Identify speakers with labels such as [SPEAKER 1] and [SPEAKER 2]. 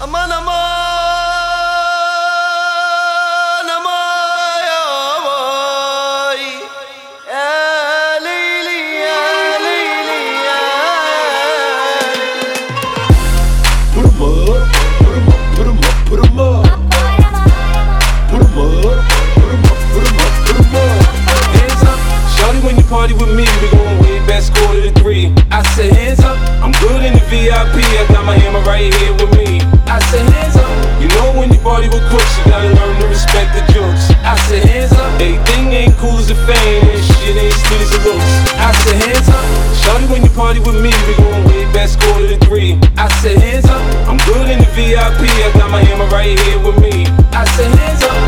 [SPEAKER 1] aman aman aman aman ya leyli ya leyli ya Vurma vurma vurma vurma Vurma vurma vurma vurma Hands up, shawty when you party with me We going way back, score to the three. A fame, shit ain't a looks. I said hands up. Shawty, when you party with me, we going way back, score to the three. I said hands up. I'm good in the VIP. I got my hammer right here with me. I said hands up.